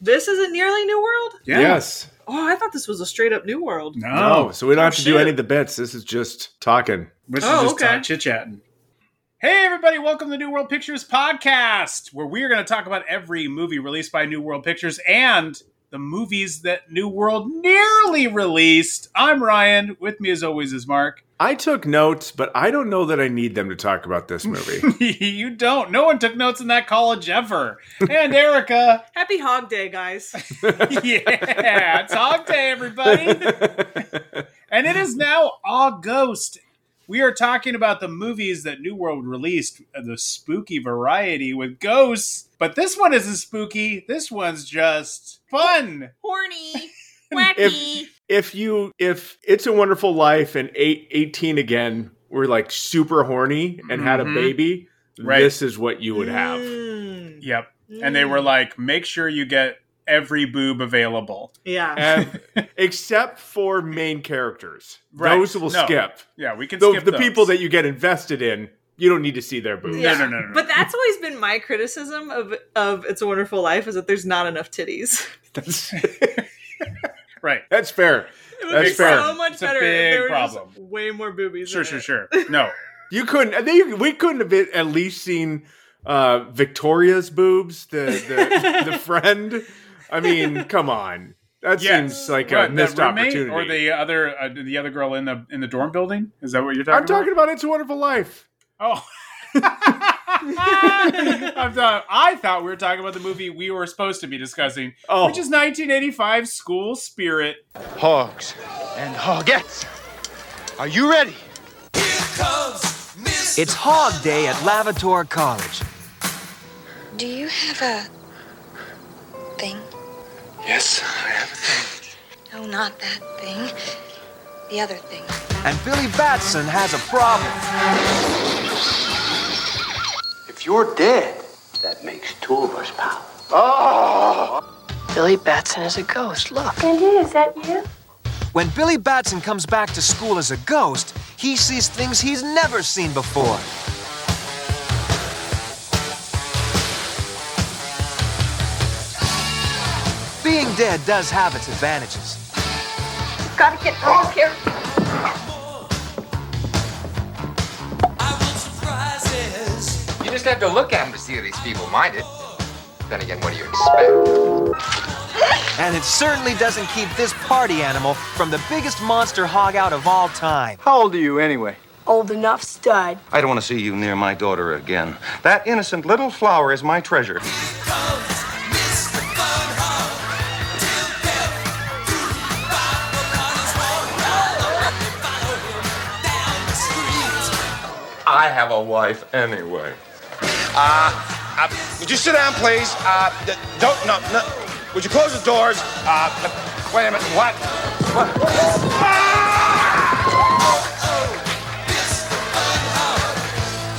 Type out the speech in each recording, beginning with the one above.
This isn't nearly New World? Yeah. Yes. Oh, I thought this was a straight up New World. No. No, so we don't Oh, have to do oh, any of the bits. This is just talking. This Oh, is just okay. chit chatting. Hey, everybody, welcome to the New World Pictures podcast, where we are going to talk about every movie released by New World Pictures and the movies that New World nearly released. I'm Ryan. With me, as always, is Mark. I took notes, but I don't know that I need them to talk about this movie. you don't. No one took notes in that college ever. And Erica. Happy Hog Day, guys. yeah, it's Hog Day, everybody. And it is now August. We are talking about the movies that New World released, uh, the spooky variety with ghosts. But this one isn't spooky. This one's just fun. Horny. If- if you if it's a wonderful life and eight, 18 again were like super horny and had a Mhm. baby, Right. this is what you would have. Mm. Yep. And they were like, make sure you get every boob available. Yeah. And except for main characters. Right. Those will No. skip. Yeah, we can The, skip the those. people that you get invested in, you don't need to see their boobs. No, no, no, no, no. But that's always been my criticism of of It's a Wonderful Life is that there's not enough titties. That's, right. that's fair. It would That's be fair. so much It's a better big if there were problem. just way more boobies. Sure, in sure, it. sure. No. You couldn't. I think we couldn't have been- at least seen uh, Victoria's boobs, the the, the friend. I mean, come on. That Yes. seems like What, a missed roommate opportunity. or the other uh, the other girl in the in the dorm building? Is that what you're talking about? I'm talking about It's a Wonderful Life. Oh. I'm done. I thought we were talking about the movie we were supposed to be discussing, Oh, which is 1985 School Spirit. Hogs and hogettes. Are you ready? It's Hog Day at Lavator College. Do you have a thing? Yes, I have a thing. No, not that thing. The other thing. And Billy Batson has a problem. If you're dead, that makes two of us, pal. Oh! Billy Batson is a ghost. Look. Andy, is that you? When Billy Batson comes back to school as a ghost, he sees things he's never seen before. Being dead does have its advantages. Gotta get out of here. Just have to look at them to see if these people mind it. Then again, what do you expect? And it certainly doesn't keep this party animal from the biggest monster hog out of all time. How old are you anyway? Old enough, stud. I don't want to see you near my daughter again. That innocent little flower is my treasure. I have a wife anyway. Uh, uh, would you sit down, please? Uh, don't, no, no. Would you close the doors? Uh, wait a minute, what? What?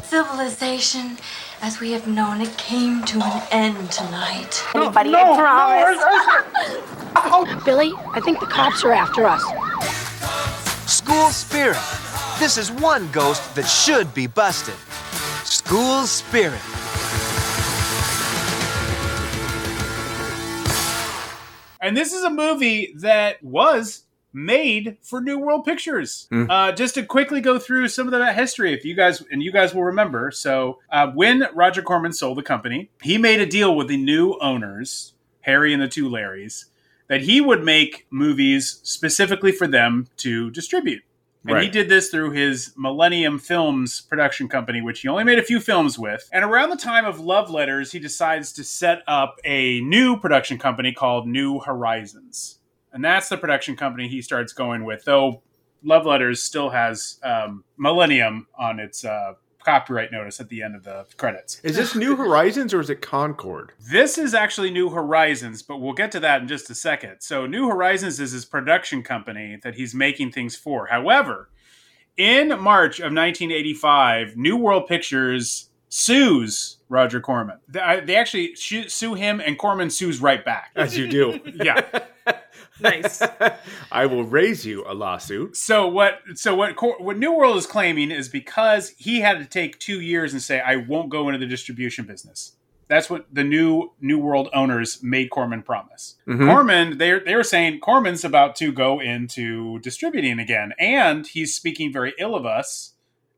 Civilization, as we have known it, came to an end tonight. Anybody, I promise. Billy, I think the cops are after us. School Spirit. This is one ghost that should be busted. School Spirit. And this is a movie that was made for New World Pictures. Hmm. Uh, just to quickly go through some of the history, if you guys and you guys will remember. So, uh, when Roger Corman sold the company, he made a deal with the new owners, Harry and the two Larrys, that he would make movies specifically for them to distribute. And he did this through his Millennium Films production company, which he only made a few films with. And around the time of Love Letters, he decides to set up a new production company called New Horizons. And that's the production company he starts going with, though Love Letters still has um, Millennium on its uh, copyright notice at the end of the credits. is this New Horizons or is it Concorde? This is actually New Horizons, but we'll get to that in just a second. So, New Horizons is his production company that he's making things for. However, in March of 1985, New World Pictures sues Roger Corman. They, actually sue him, and Corman sues right back. As you do. Yeah. Nice. I will raise you a lawsuit. So what? So what? What New World is claiming is because he had to take two years and say, "I won't go into the distribution business." That's what the new New World owners made Corman promise. Mhm. Corman, they're they're saying Corman's about to go into distributing again, and he's speaking very ill of us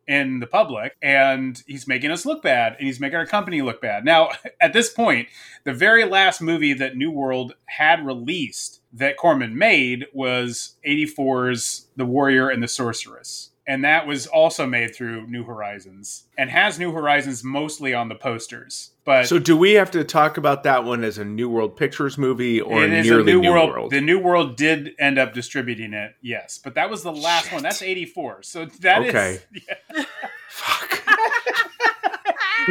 in the public, and he's making us look bad, and he's making our company look bad. Now, at this point, the very last movie that New World had released that Corman made was 84's The Warrior and the Sorceress. And that was also made through New Horizons and has New Horizons mostly on the posters. But So do we have to talk about that one as a New World Pictures movie or it is nearly a new, New world. World? The New World did end up distributing it, yes, but that was the last one. That's eighty four. So that is. Okay. yeah.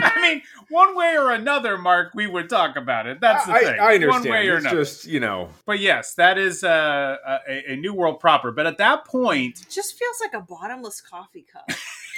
I mean, one way or another, Mark, we would talk about it. That's the I, thing. I understand. One way or it's another. just you know. But yes, that is uh, a, a new world proper. But at that point, It just feels like a bottomless coffee cup.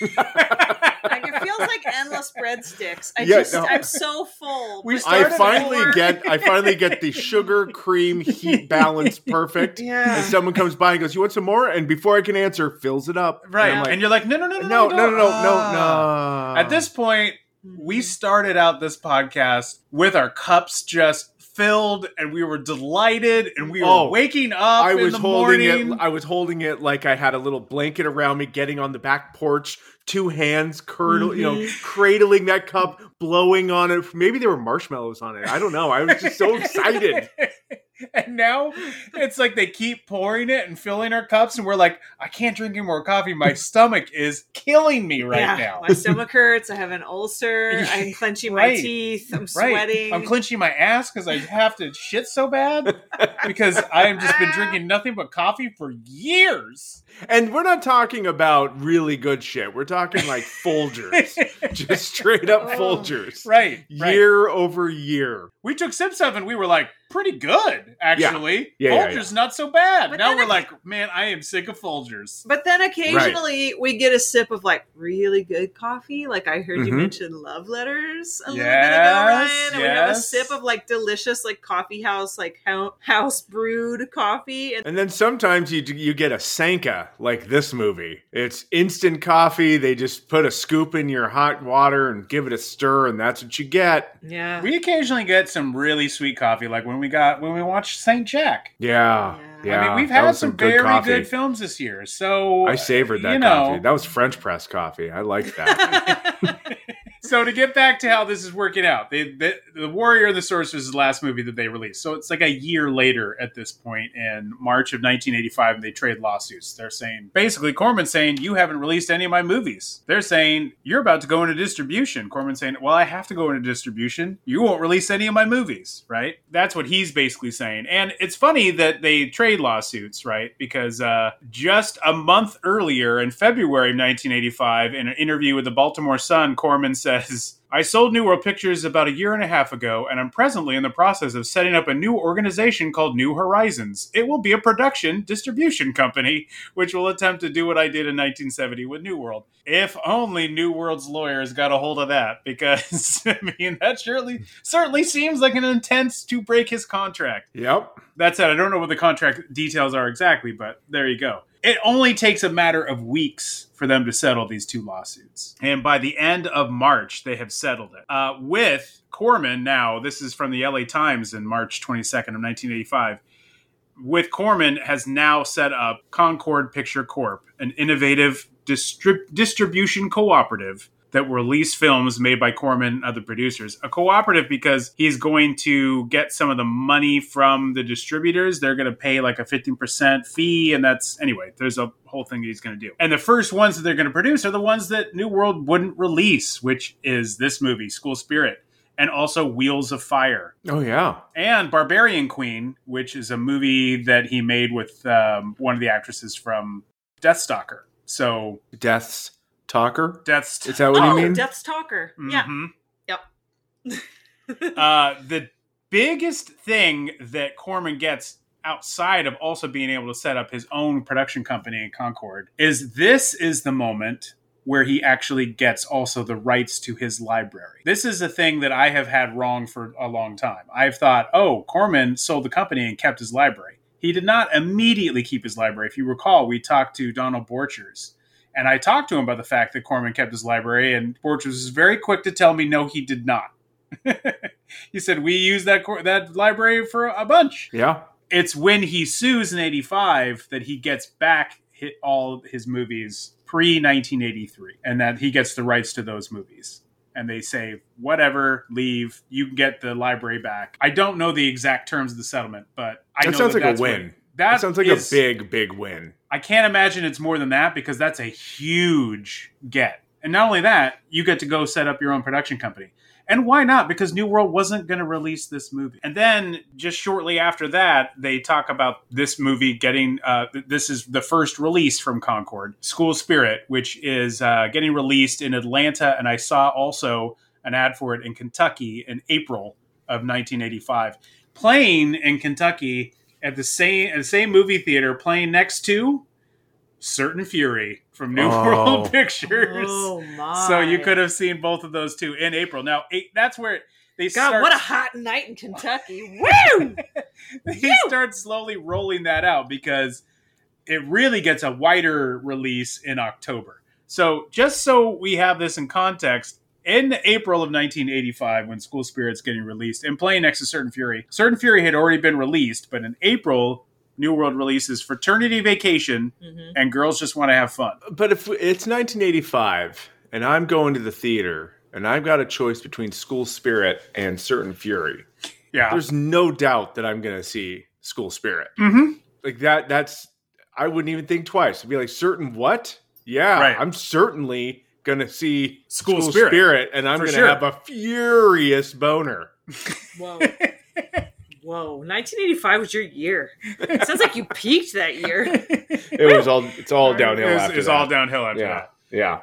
like it feels like endless breadsticks. I Yeah, just no. I'm so full. We I finally more- get I finally get the sugar cream heat balance perfect. Yeah. And someone comes by and goes, "You want some more?" And before I can answer, fills it up. right, And like, and you're like, no, no, no, no, no, no, no, no, no, Ah. no. At this point. We started out this podcast with our cups just filled, and we were delighted, and we were Oh, waking up. I in was the holding morning. it. I was holding it like I had a little blanket around me, getting on the back porch, two hands curdle, you know, Mm-hmm. cradling that cup, blowing on it. Maybe there were marshmallows on it. I don't know. I was just so excited. and now it's like they keep pouring it and filling our cups, and we're like, I can't drink any more coffee. My stomach is killing me right yeah, now. My stomach hurts. I have an ulcer. I'm clenching my teeth. I'm Right. sweating. I'm clenching my ass because I have to shit so bad because I have just been drinking nothing but coffee for years. And we're not talking about really good shit. We're talking like Folgers, just straight up Oh. Folgers, Right. right. year over year. We took sips of and we were like, pretty good, actually. Yeah, yeah, Folgers not so bad. But now we're I- like, man, I am sick of Folgers. But then occasionally we get a sip of like really good coffee. Like I heard you Mhm. mention love letters a little bit ago, Yes, Ryan. And we have a yes. sip of like delicious like coffee house, like hou- house brewed coffee. And And then sometimes you you get a Sanka like this movie. It's instant coffee. They just put a scoop in your hot water and give it a stir, and that's what you get. yeah. We occasionally get some really sweet coffee, like when we got when we watched Saint Jack. Yeah, yeah. Yeah. I mean, we've had was some, very coffee. good films this year. So I savored uh, that you know, coffee. That was French press coffee. I like that. so to get back to how this is working out, they, the, the Warrior and the Sorceress is the last movie that they released. So it's like a year later at this point in March of 1985, and they trade lawsuits. They're saying basically Corman's saying you haven't released any of my movies. They're saying you're about to go into distribution. Corman's saying, well, I have to go into distribution. You won't release any of my movies, right? That's what he's basically saying. And it's funny that they trade lawsuits, right? Because uh, just a month earlier in February of 1985, in an interview with the Baltimore Sun, Corman says, I sold New World Pictures about a year and a half ago, and I'm presently in the process of setting up a new organization called New Horizons. It will be a production distribution company, which will attempt to do what I did in 1970 with New World. If only New World's lawyers got a hold of that, because I mean that surely certainly seems like an intent to break his contract. yep. That said, I don't know what the contract details are exactly, but there you go. It only takes a matter of weeks for them to settle these two lawsuits. And by the end of March, they have settled it. Uh, with Corman now, this is from the LA Times in March 22nd of 1985. With Corman has now set up Concorde Picture Corp, an innovative distrib- distribution cooperative that release films made by Corman and other producers. A cooperative because he's going to get some of the money from the distributors. They're going to pay like a 15% fee. And that's, anyway, there's a whole thing that he's going to do. And the first ones that they're going to produce are the ones that New World wouldn't release, which is this movie, School Spirit, and also Wheels of Fire Oh yeah. and Barbarian Queen, which is a movie that he made with um, one of the actresses from Deathstalker. So Death's talker. Death's Is that what oh, you mean? Death's Talker. Yeah. Mhm. Yep. uh, the biggest thing that Corman gets outside of also being able to set up his own production company in Concorde is this is the moment where he actually gets also the rights to his library. This is a thing that I have had wrong for a long time. I've thought, oh, Corman sold the company and kept his library. He did not immediately keep his library. If you recall, we talked to Donald Borchers, and I talked to him about the fact that Corman kept his library, and Borchers was very quick to tell me, no, he did not. he said we use that cor- that library for a bunch. Yeah. It's when he sues in '85 that he gets back hit all his movies pre 1983, and that he gets the rights to those movies. And they say, whatever, leave. You can get the library back. I don't know the exact terms of the settlement, but I That know sounds that like a win. That That sounds like is- a big, big win. I can't imagine it's more than that because that's a huge get. And not only that, you get to go set up your own production company. And why not? Because New World wasn't going to release this movie. And then just shortly after that, they talk about this movie getting, uh, this is the first release from Concorde, School Spirit, which is uh, getting released in Atlanta. And I saw also an ad for it in Kentucky in April of 1985. Playing in Kentucky at the same, at the same movie theater, playing next to Certain Fury from New Oh. World Pictures. Oh my! So you could have seen both of those two in April. Now eight, that's where it- they God, start. what a hot night in Kentucky! Woo! they start slowly rolling that out because it really gets a wider release in October. So just so we have this in context, in April of 1985, when School Spirit's getting released and playing next to Certain Fury, Certain Fury had already been released, but in April, New World releases Fraternity Vacation Mhm. and Girls Just Want to Have Fun. But if it's 1985 and I'm going to the theater and I've got a choice between School Spirit and Certain Fury, Yeah. there's no doubt that I'm going to see School Spirit. hmm Like that, that's, I wouldn't even think twice. I'd be like, certain what? Yeah, Right. I'm certainly going to see School Spirit. and I'm For going to sure. have a furious boner. Whoa! Whoa! 1985 was your year. It sounds like you peaked that year. It was all, it's all downhill It was, after it was that. all downhill after Yeah, that. yeah.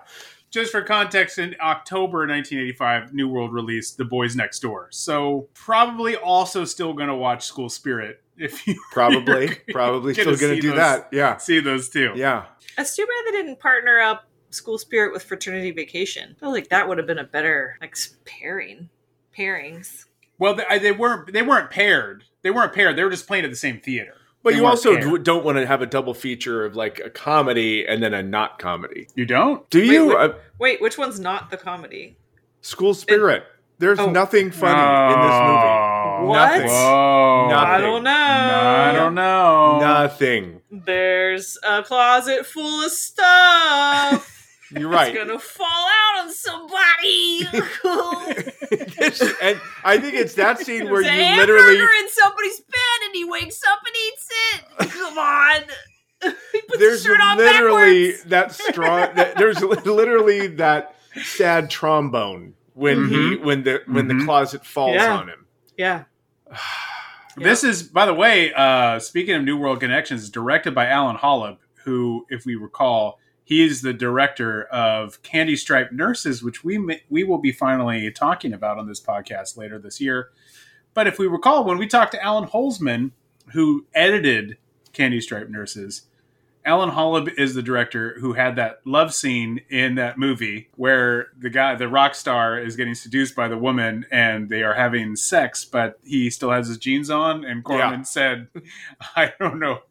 just for context, in October 1985, New World released The Boys Next Door. So probably also still going to watch School Spirit if you Probably, probably Get still to going to do those. that. Yeah, see those two. yeah. It's too bad they didn't partner up School Spirit with Fraternity Vacation. I feel like that would have been a better like pairing pairings. Well, they, they weren't they weren't paired. They weren't paired. They were just playing at the same theater. But They you also paired. d- don't want to have a double feature of like a comedy and then a not comedy. you don't. Do you? wait. Wait, which one's not the comedy? School Spirit. There's Oh. nothing funny in this movie. What? Nothing. Whoa. Nothing. I don't know. I don't know. Nothing. There's a closet full of stuff. You're right. It's gonna fall out on somebody. And I think it's that scene where There's a you hamburger literally in somebody's bed and he wakes up and eats it. Come on. he puts there's his shirt on literally backwards. that strong that, there's literally that sad trombone when he when the when the Mhm. closet falls Yeah. on him. Yeah. This is, by the way, uh, speaking of New World Connections, directed by Allan Holeb, who, if we recall, he is the director of Candy Stripe Nurses, which we we will be finally talking about on this podcast later this year. But if we recall, when we talked to Alan Holzman, who edited Candy Stripe Nurses, Allan Holeb is the director who had that love scene in that movie where the guy, the rock star, is getting seduced by the woman and they are having sex, but he still has his jeans on. And Corman Yeah. said, "I don't know,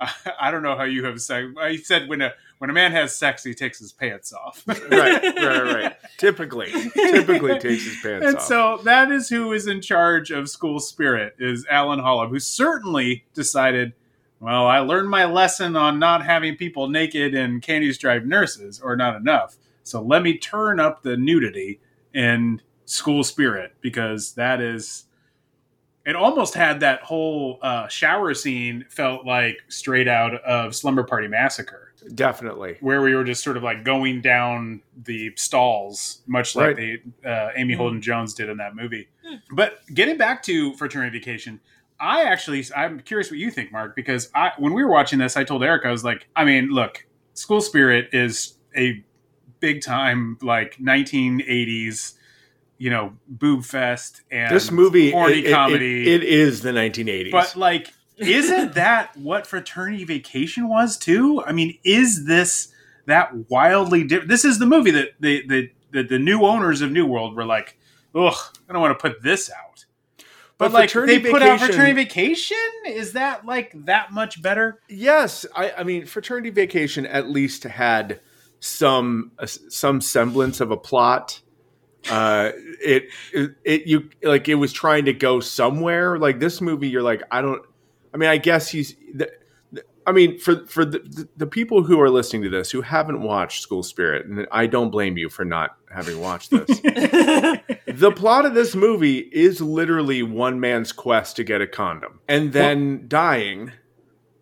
I don't know how you have sex." He said, "When a when a man has sex, he takes his pants off." Right, right, right. Typically, typically takes his pants and off. And so that is who is in charge of school spirit is Allan Holeb who certainly decided well i learned my lesson on not having people naked in Candy Stripe nurses or not enough so let me turn up the nudity in school spirit because that is it almost had that whole uh, shower scene felt like straight out of slumber party massacre Definitely. where we were just sort of like going down the stalls, much like Right. the uh, Amy Holden Jones did in that movie. But getting back to Fraternity Vacation, I actually I'm curious what you think, Mark, because I when we were watching this, I told Eric I was like, I mean, look, School Spirit is a big time like 1980s, you know, boob fest and This movie, horny it, it- comedy. it- it is the 1980s. But like, isn't that what fraternity vacation was too? I mean, is this that wildly different? This is the movie that the the the, the new owners of New World were like, ugh, I don't want to put this out. But, But like they put out fraternity vacation. Is that like that much better? Yes, I, I mean, fraternity vacation at least had some uh, some semblance of a plot. Uh, it, it it you like it was trying to go somewhere. Like this movie, you're like, I don't. I mean, I guess he's. The, the- I mean, for for the, the the people who are listening to this who haven't watched School Spirit, and I don't blame you for not having watched this. the plot of this movie is literally one man's quest to get a condom and then dying,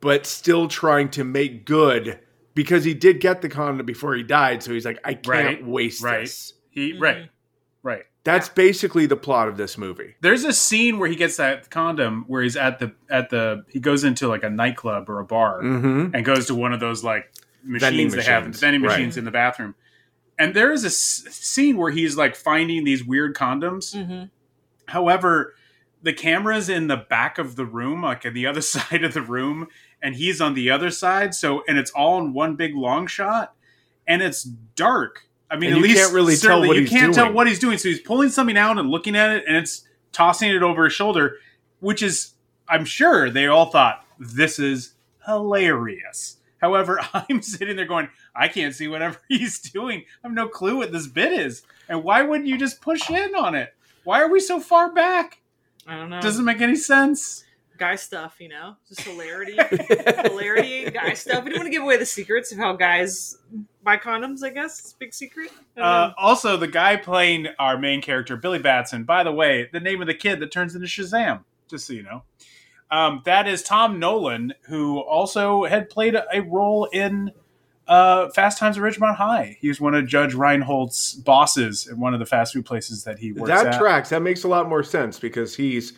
but still trying to make good because he did get the condom before he died. So he's like, I can't Right, waste right. this. He right, right. That's basically the plot of this movie. There's a scene where he gets that condom where he's at the at the he goes into like a nightclub or a bar Mm-hmm. and goes to one of those like Vending machines they have machines, vending right. machines in the bathroom. And there is a s- scene where he's like finding these weird condoms. Mm-hmm. However, the camera's in the back of the room, like at the other side of the room, and he's on the other side. So, and it's all in one big long shot, and it's dark. I mean, And at you least can't really tell what you he's can't tell doing. what he's doing. So he's pulling something out and looking at it, and it's tossing it over his shoulder, which is, I'm sure they all thought this is hilarious. However, I'm sitting there going, I can't see whatever he's doing. I have no clue what this bit is. And why wouldn't you just push in on it? Why are we so far back? I don't know. Doesn't make any sense. guy stuff, you know, just hilarity, hilarity, guy stuff. We don't want to give away the secrets of how guys buy condoms. I guess big secret. Uh, also, the guy playing our main character, Billy Batson, by the way, the name of the kid that turns into Shazam, just so you know. Um, that is Tom Nolan, who also had played a, a role in uh, Fast Times at Ridgemont High. He was one of Judge Reinhold's bosses at one of the fast food places that he works That at. tracks. That makes a lot more sense because he's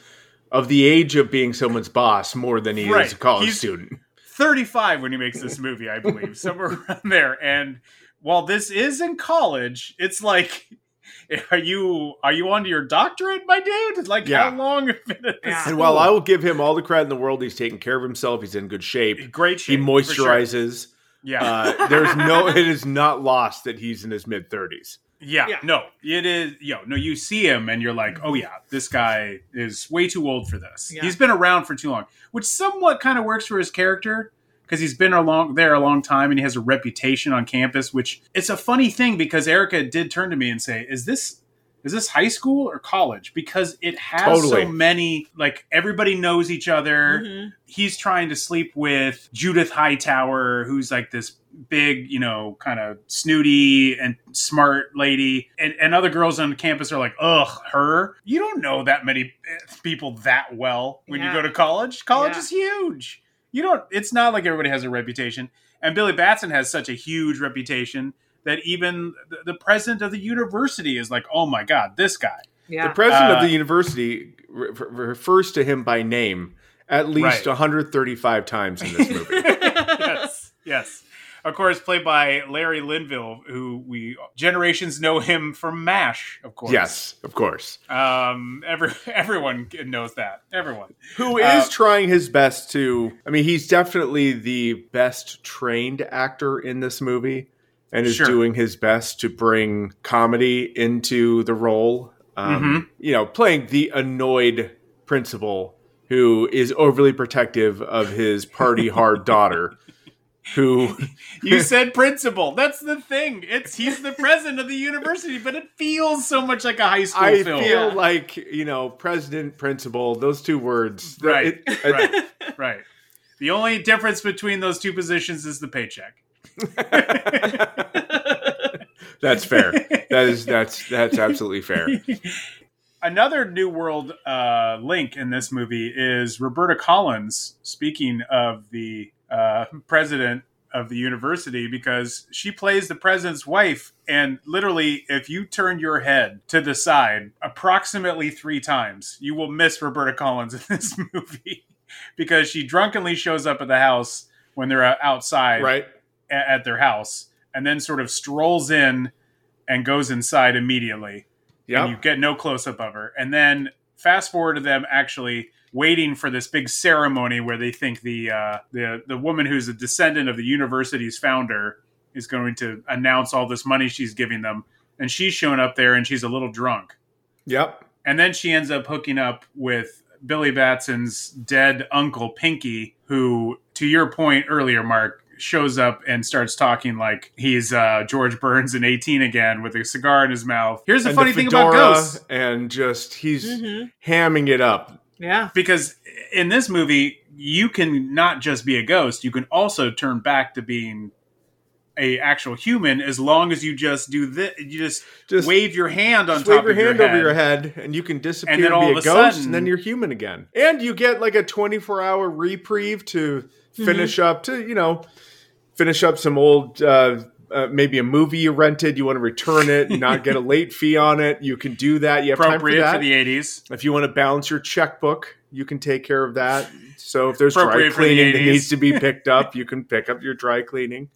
of the age of being someone's boss more than he Right. is a college He's- student. 35 when he makes this movie, I believe, somewhere around there. And while this is in college, it's like, are you are you on to your doctorate, my dude? Like, Yeah. how long have you been at this Yeah. And while? I will give him all the credit in the world, he's taking care of himself. He's in good shape. great He shape, for sure. moisturizes. Yeah. Uh, there's no. It is not lost that he's in his mid thirties. Yeah, yeah. no, it is. Yo, no, you see him and you're like, oh mm-hmm. yeah, this guy is way too old for this. Yeah. He's been around for too long, which somewhat kind of works for his character because he's been a long there a long time and he has a reputation on campus. Which it's a funny thing because Erica did turn to me and say, "Is this is this high school or college?" Because it has Totally. so many like everybody knows each other Mhm. he's trying to sleep with Judith Hightower, who's like this big, you know, kind of snooty and smart lady. And, and other girls on campus are like, ugh, her. You don't know that many eh, people that well when you go to college. College Yeah. is huge. You don't, it's not like everybody has a reputation. And Billy Batson has such a huge reputation that even the, the president of the university is like, oh my God, this guy. Yeah. The president Uh, of the university re- re- refers to him by name at least Right. 135 times in this movie. yes, yes. Of course, played by Larry Linville, who we generations know him from MASH. Of course, yes, of course. Um, every everyone knows that. Everyone. Who is Uh, trying his best to? I mean, he's definitely the best trained actor in this movie, and is Sure. doing his best to bring comedy into the role. Um, Mm-hmm. You know, playing the annoyed principal who is overly protective of his party hard daughter, who You said principal. That's the thing. It's he's the president of the university, but it feels so much like a high school I film. feel Yeah. like you know, president, principal, those two words, right, it- right, right. The only difference between those two positions is the paycheck. That's fair. That is that's that's absolutely fair. Another New World uh, link in this movie is Roberta Collins. Speaking of the uh, president of the university, because she plays the president's wife, and literally, if you turn your head to the side approximately three times, you will miss Roberta Collins in this movie because she drunkenly shows up at the house when they're uh, outside Right? A- at their house, and then sort of strolls in and goes inside immediately and you get no close up of her. And then fast forward to them actually waiting for this big ceremony where they think the uh, the the woman who's a descendant of the university's founder is going to announce all this money she's giving them, and she's shown up there and she's a little drunk, Yep. and then she ends up hooking up with Billy Batson's dead uncle Pinky, who, to your point earlier, Mark, shows up and starts talking like he's uh, George Burns in 18 again with a cigar in his mouth. Here's the And funny the thing about fedora, ghosts. and just he's Mhm. hamming it up. Yeah. because in this movie you can not just be a ghost you can also turn back to being a actual human as long as you just do this you just, Just wave your hand on Just top wave your of hand your head. over your head, and you can disappear then and, all be of a a ghost, sudden- and then you're human again. And you get like a 24 hour reprieve to Mm-hmm. finish up to you know finish up some old. Uh, uh, maybe a movie you rented, you want to return it, and not get a late fee on it. You can do that. You have time for appropriate that. for the 80s if you want to balance your checkbook, you can take care of that. So if there's dry Appropriate for the cleaning that needs to be picked up, you can pick up your dry cleaning.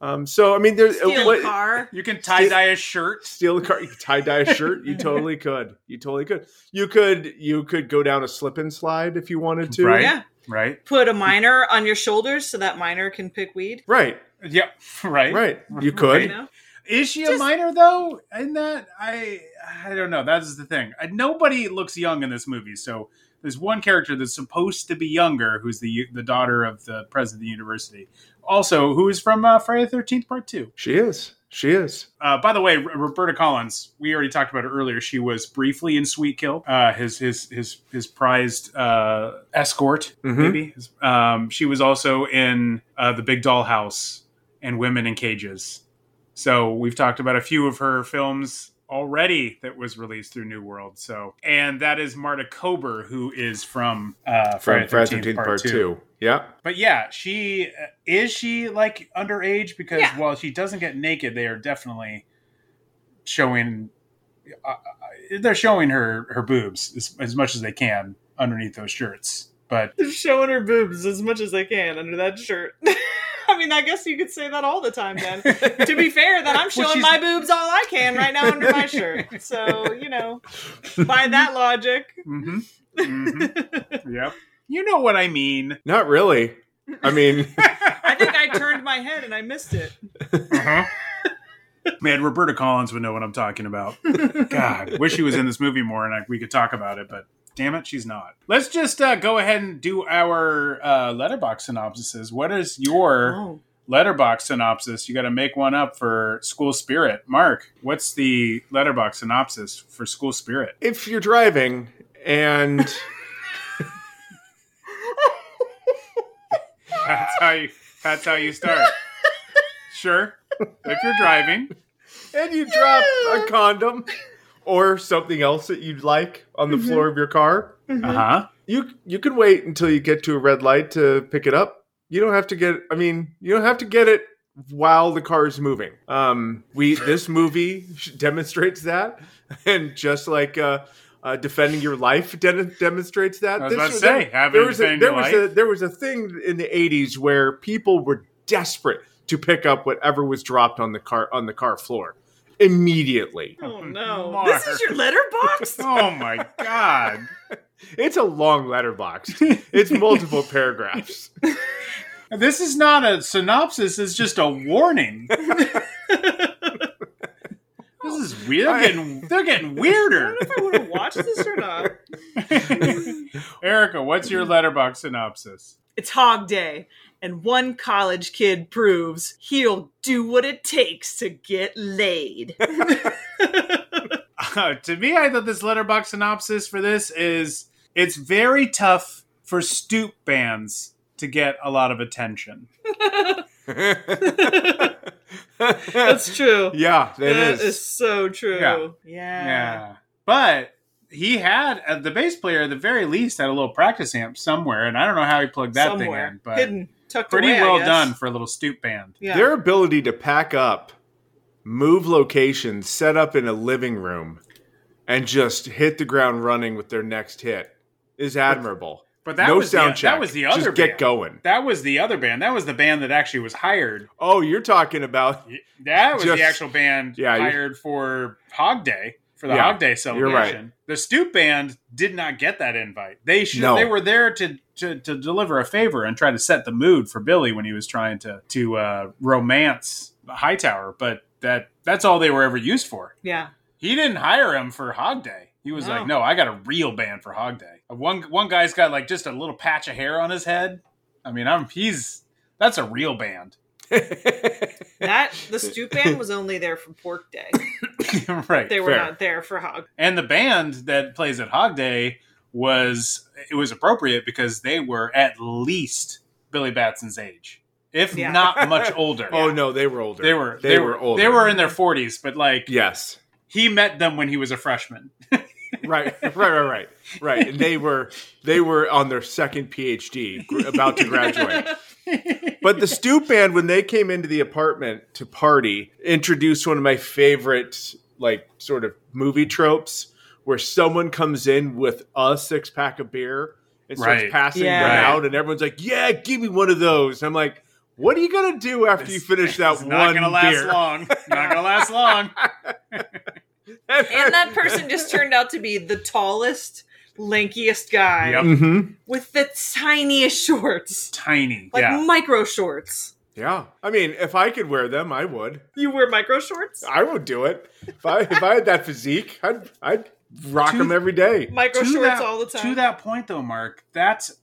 Um, so I mean, there's Steal what- a car. you can tie dye a shirt steal a car, you could tie dye a shirt. You totally could. You totally could. You could. You could go down a slip and slide if you wanted to. Right. Yeah. Right Put a miner on your shoulders so that miner can pick weed. Right. yep right Right. You could. You know? is she a Just- minor though in that i i don't know that's the thing I, nobody looks young in this movie so there's one character that's supposed to be younger who's the the daughter of the president of the university also who is from uh, friday the 13th part 2 She is. She is. Uh, by the way, Roberta Collins, we already talked about her earlier. She was briefly in Sweet Kill, uh, his his his his prized uh, escort, Mhm. maybe. Um, she was also in uh, the Big Doll House and Women in Cages. So we've talked about a few of her films already that was released through New World. So and that is Marta Kober, who is from uh, From Friday 13th 13th Part Two. Yeah. but yeah, she uh, is she like underage because Yeah. while she doesn't get naked, they are definitely showing. Uh, uh, they're showing her her boobs as, as much as they can underneath those shirts. But They're showing her boobs as much as they can under that shirt. I mean, I guess you could say that all the time then. to be fair, that I'm showing she's- my boobs all I can right now under my shirt. So, you know, by that logic. hmm hmm yep, you know what I mean. Not really. I mean, I think I turned my head and I missed it. Uh-huh. Man, Roberta Collins would know what I'm talking about. God, wish she was in this movie more and I, we could talk about it, but damn it, she's not. Let's just uh, go ahead and do our uh, letterbox synopsises. What is your Oh. letterbox synopsis? You got to make one up for School Spirit. Mark, what's the letterbox synopsis for School Spirit? if you're driving and That's how you. That's how you start. Sure, if you're driving. and you drop a condom or something else that you'd like on the floor of your car, Uh huh. you you can wait until you get to a red light to pick it up. You don't have to get. I mean, you don't have to get it while the car is moving. Um, we this movie demonstrates that, and just like. Uh, uh, defending your life de- demonstrates that. I was This about to say, having there was a, there was a there was a thing in the '80s where people were desperate to pick up whatever was dropped on the car on the car floor immediately. Oh no. Mark. This is your letterbox? Oh my god. It's a long letterbox. It's multiple paragraphs. This is not a synopsis, it's just a warning. This is weird. They're getting, they're getting weirder. I want to watch this or not. Erica, what's your letterbox synopsis? It's Hog Day, and one college kid proves he'll do what it takes to get laid. Uh, to me, I thought this letterbox synopsis for this is it's very tough for stoop bands to get a lot of attention. That's true. Yeah, it That is. is so true. Yeah. Yeah. Yeah. But he had uh, the bass player at the very least had a little practice amp somewhere, and I don't know how he plugged that Somewhere. thing in, but Hidden, tucked pretty away, well done for a little stoop band. Yeah. Their ability to pack up, move locations, set up in a living room, and just hit the ground running with their next hit is admirable. But that no was sound the, check. that was the other Just get band. going. That was the other band. That was the band that actually was hired. Oh, you're talking about That was Just- the actual band Yeah, hired for Hog Day for the Yeah, Hog Day you're celebration. right. The Stoop band did not get that invite. They should. No. They were there to, to to deliver a favor and try to set the mood for Billy when he was trying to to uh, romance Hightower. But that that's all they were ever used for. yeah. He didn't hire him for Hog Day. He was No. like, "No, I got a real band for Hog Day." One one guy's got like just a little patch of hair on his head. I mean, I'm he's That's a real band. That the stoop band was only there for Pork Day. right. They were fair. not there for Hog. and the band that plays at Hog Day was it was appropriate because they were at least Billy Batson's age, if Yeah. not much older. Oh no, they were older. They were They, were, older. They were in their forties, but like Yes. he met them when he was a freshman. Right, right, right, right, right. And they were they were on their second PhD, about to graduate. But the Stoop Band, when they came into the apartment to party, introduced one of my favorite, like, sort of movie tropes, where someone comes in with a six pack of beer and starts Right. passing Yeah. them Right. out, and everyone's like, "Yeah, give me one of those." And I'm like, "What are you gonna do after you finish that It's one not gonna last beer?" long. Not gonna last long. And that person just turned out to be the tallest, lankiest guy Yep. Mhm. with the tiniest shorts. Tiny. Like yeah. micro shorts. Yeah, I mean, if I could wear them, I would. You wear micro shorts? I would do it if I if I had that physique. I'd I'd rock To- them every day. Micro to shorts that, all the time. To that point, though, Mark, that's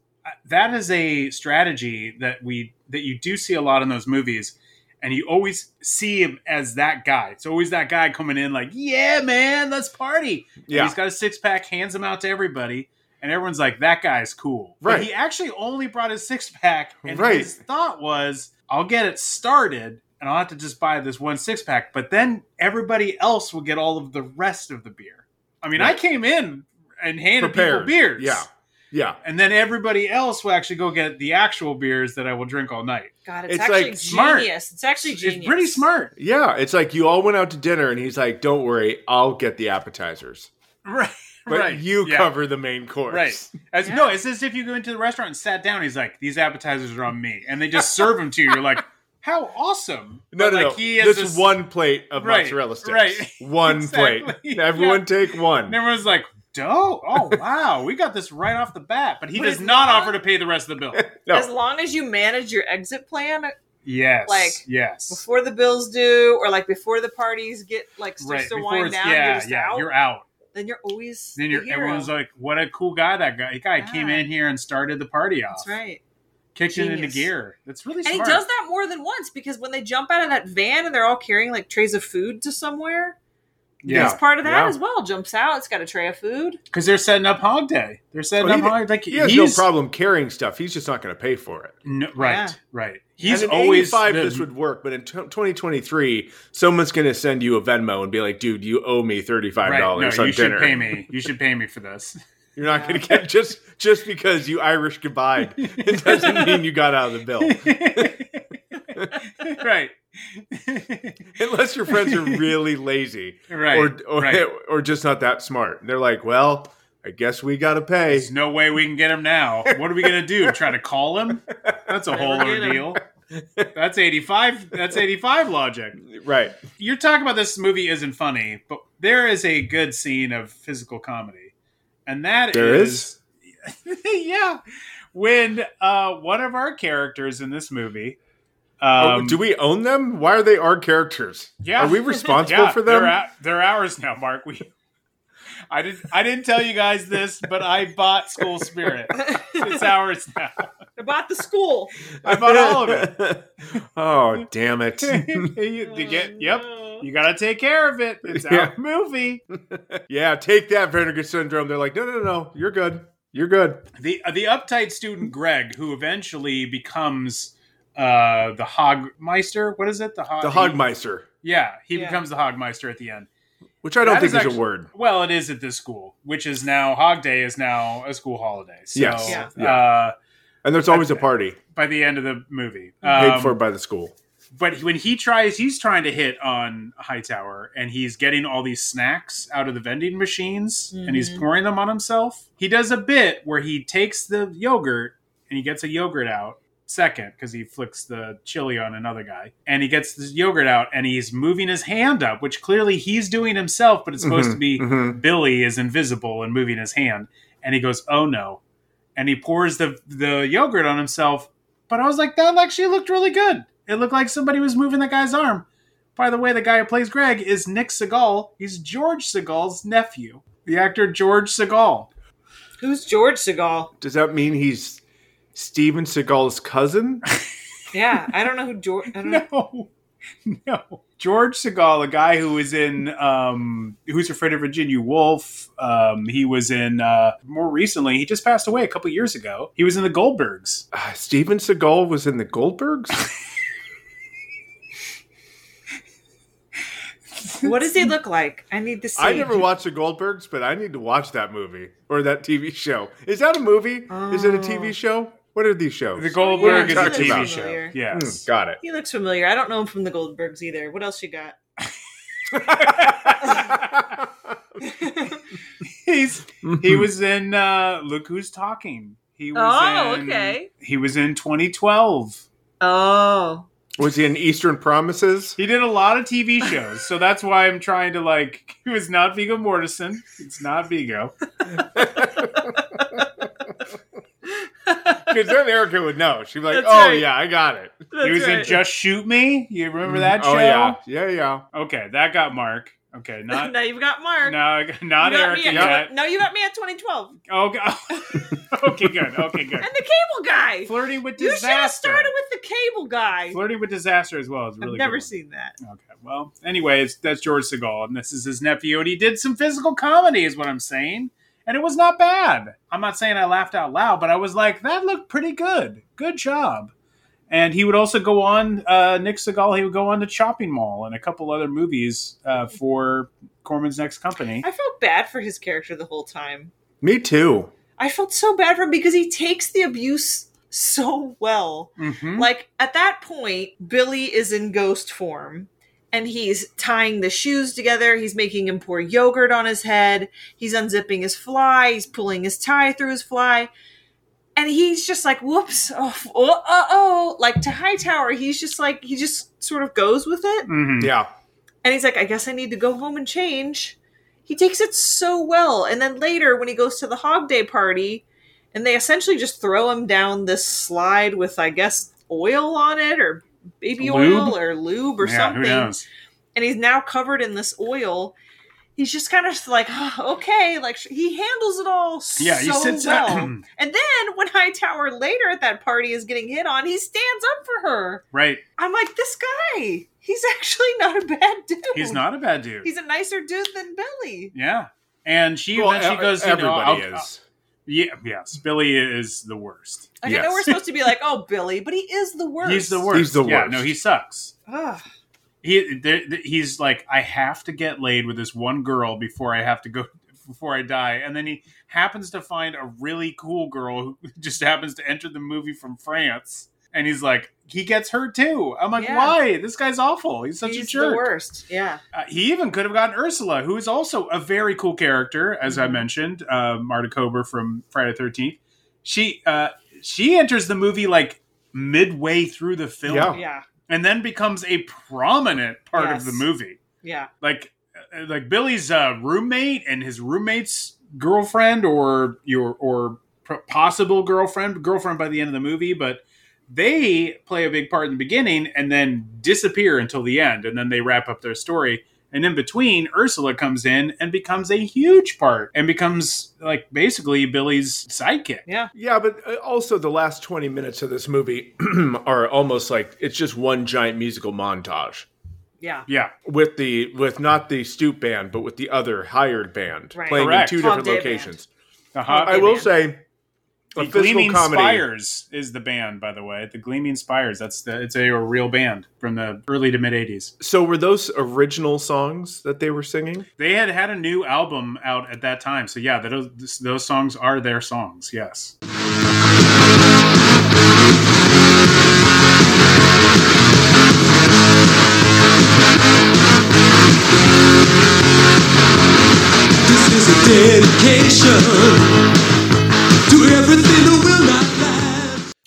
that is a strategy that we that you do see a lot in those movies, and you always see him as that guy. It's always that guy coming in like, "Yeah, man, let's party." And Yeah. he's got a six pack, hands them out to everybody, and everyone's like, "That guy's cool." But Right. he actually only brought his six pack, and Right. his thought was, "I'll get it started." And I'll have to just buy this one six pack, but then everybody else will get all of the rest of the beer. I mean, I came in and handed Prepared. people beers. Yeah. Yeah. And then everybody else will actually go get the actual beers that I will drink all night. God, it's, It's actually like smart. genius. It's actually genius. It's pretty smart. Yeah. It's like you all went out to dinner and he's like, Don't worry, I'll get the appetizers. Right. But right. you Yeah. cover the main course. Right. As no, it's as if you go into the restaurant and sat down. He's like, "These appetizers are on me," and they just serve them to you. You're like, "How awesome!" No, But, no, like, no. He has this this one plate of Right, mozzarella sticks. right. One Exactly. plate. Everyone Yeah. take one. And everyone's like, "Dope! Oh wow, we got this right off the bat." But he But does it's not not- offer to pay the rest of the bill. No. As long as you manage your exit plan yes. Like, yes. before the bills due, or like before the parties get like starts right. to Before wind down, yeah, you're just yeah, out. you're out. Then you're always Then you're, hero. everyone's like, "What a cool guy that guy! That guy came Yeah. in here and started the party off. That's right. Kicked it into Genius. gear. That's really And smart." he does that more than once because when they jump out of that van and they're all carrying like trays of food to somewhere, Yeah, he's part of that Yeah. as well. Jumps out, it's got a tray of food. because they're setting up Hog Day. They're setting Well, up he- Hog like He has he's no problem carrying stuff. He's just not going to pay for it. No, right, Yeah. right. He's and in always 85 the- this would work, but in t- 2023, someone's going to send you a Venmo and be like, "Dude, you owe me $35 right. No, on you dinner." should pay me. You should pay me for this. You're not going to get just just because you Irish goodbye. It doesn't mean you got out of the bill. right. Unless your friends are really lazy right. or or, right. or just not that smart. They're like, "Well, I guess we got to pay." There's no way we can get him now. What are we gonna do? Try to call him? That's a whole Never get ordeal. That's eighty five. That's eighty five logic. Right. You're talking about this movie isn't funny, but there is a good scene of physical comedy, and that There is, yeah, when uh, one of our characters in this movie. Um, oh, do we own them? Why are they our characters? Yeah. Are we responsible Yeah, for them? They're, a- they're ours now, Mark. We, I didn't. I didn't tell you guys this, but I bought School Spirit. It's ours now. I bought the school. I bought all of it. oh, damn it. you, you get. Yep. You got to take care of it. It's Yeah. our movie. yeah, take that, Vinegar Syndrome. They're like, no, no, no, no. You're good. You're good. The uh, the uptight student Greg, who eventually becomes uh the Hogmeister. What is it? The Hog. The Hogmeister, Yeah, he Yeah. becomes the Hogmeister at the end. which I don't That think is, actually- a word. Well, it is at this school, which is now Hog Day is now a school holiday. So, Yes. Yeah. Yeah. Uh, And there's always a party by the end of the movie, paid Um, for by the school. but when he tries, he's trying to hit on Hightower, and he's getting all these snacks out of the vending machines, and he's Mhm. pouring them on himself. He does a bit where he takes the yogurt and he gets a yogurt out second because he flicks the chili on another guy, and he gets this yogurt out, and he's moving his hand up, which clearly he's doing himself, but it's supposed Mhm, to be mhm. Billy is invisible and moving his hand, and he goes, "Oh no!" and he pours the the yogurt on himself. But I was like, that actually looked really good. It looked like somebody was moving that guy's arm. By the way, the guy who plays Greg is Nick Segal. He's George Segal's nephew, the actor George Segal. Who's George Segal? Does that mean he's Steven Seagal's cousin? Yeah, I don't know who George. I don't know. No, no. George Segal, a guy who was in um, Who's Afraid of Virginia Woolf. Um, he was in uh, more recently. He just passed away a couple years ago. He was in the Goldbergs. Uh, Steven Seagal was in the Goldbergs. What does he look like? I need to see. I never watched the Goldbergs, but I need to watch that movie or that TV show. Is that a movie? Is it a TV show? What are these shows? The Goldberg Yeah, is a he TV looks show. familiar. Yes. Hmm, got it. He looks familiar. I don't know him from the Goldbergs either. What else you got? He's he was in uh, Look Who's Talking. He was Oh, in, okay. He was in 2012. Oh, Was he in Eastern Promises? He did a lot of TV shows, so that's why I'm trying to like. It was not Viggo Mortensen. It's not Viggo. Because then Erica would know. She'd be like, That's "Oh right. yeah, I got it." that's he was in. Just Shoot Me. You remember that oh, show? Oh yeah, yeah, yeah. Okay, that got Mark. Okay, not now you've got Mark. no, not you got Erica me yet. at, No, you got me at 2012. Okay, okay, good. Okay, good. And the cable guy. Flirting with disaster. You should have started with the cable guy. Flirting with disaster as well is a really. I've never good one. seen that. Okay, well, anyways, that's George Segal, and this is his nephew, and he did some physical comedy, is what I'm saying, and it was not bad. I'm not saying I laughed out loud, but I was like, that looked pretty good. Good job. And he would also go on, uh, Nick Segal, he would go on to Chopping Mall and a couple other movies uh, for Corman's next company. I felt bad for his character the whole time. Me too. I felt so bad for him because he takes the abuse so well. Mhm. Like at that point, Billy is in ghost form and he's tying the shoes together. He's making him pour yogurt on his head. He's unzipping his fly. He's pulling his tie through his fly. And he's just like, whoops, oh, oh, oh, oh. Like to Hightower, he's just like, he just sort of goes with it. Mhm. Yeah. And he's like, I guess I need to go home and change. He takes it so well. And then later, when he goes to the Hog Day party, and they essentially just throw him down this slide with, I guess, oil on it or baby Lube? oil or lube or yeah, something. who knows? And he's now covered in this oil. He's just kind of like, "Oh, okay, like he handles it all Yeah, so he sits well. down. and then when Hightower later at that party is getting hit on, he stands up for her. Right. I'm like, this guy, he's actually not a bad dude. He's not a bad dude. He's a nicer dude than Billy. yeah. And she Well, then she goes, you know, everybody I'll- is. Yeah, yes. Billy is the worst. Like, I know Yes. we're supposed to be like, oh, Billy, but he is the worst. He's the worst. He's the Yeah, worst. no, he sucks. Ugh. He there, th- he's like, I have to get laid with this one girl before I have to go before I die, and then he happens to find a really cool girl who just happens to enter the movie from France, and he's like, he gets hurt too. I'm like, Yeah. why? This guy's awful. He's such He's a jerk. the worst. Yeah. Uh, he even could have gotten Ursula, who is also a very cool character, as Mm-hmm. I mentioned, uh, Marta Kober from Friday Thirteenth. She uh, she enters the movie like midway through the film, Yeah. Yeah. and then becomes a prominent part of the movie. Yeah. Like uh, like Billy's uh, roommate and his roommate's girlfriend, or your or possible girlfriend, girlfriend by the end of the movie, but they play a big part in the beginning and then disappear until the end, and then they wrap up their story. And in between, Ursula comes in and becomes a huge part and becomes like basically Billy's sidekick. Yeah. Yeah, but uh, also the last 20 minutes of this movie are almost like it's just one giant musical montage Yeah. Yeah, with the with not the stoop band but with the other hired band Right. playing Correct. in two Hog different Day locations. uh-huh. I will band. say the Gleaming comedy Spires is the band, by the way. The Gleaming Spires. That's the it's a, a real band from the early to mid '80s. So were those original songs that they were singing? They had had a new album out at that time, so yeah, those those songs are their songs. Yes. This is a dedication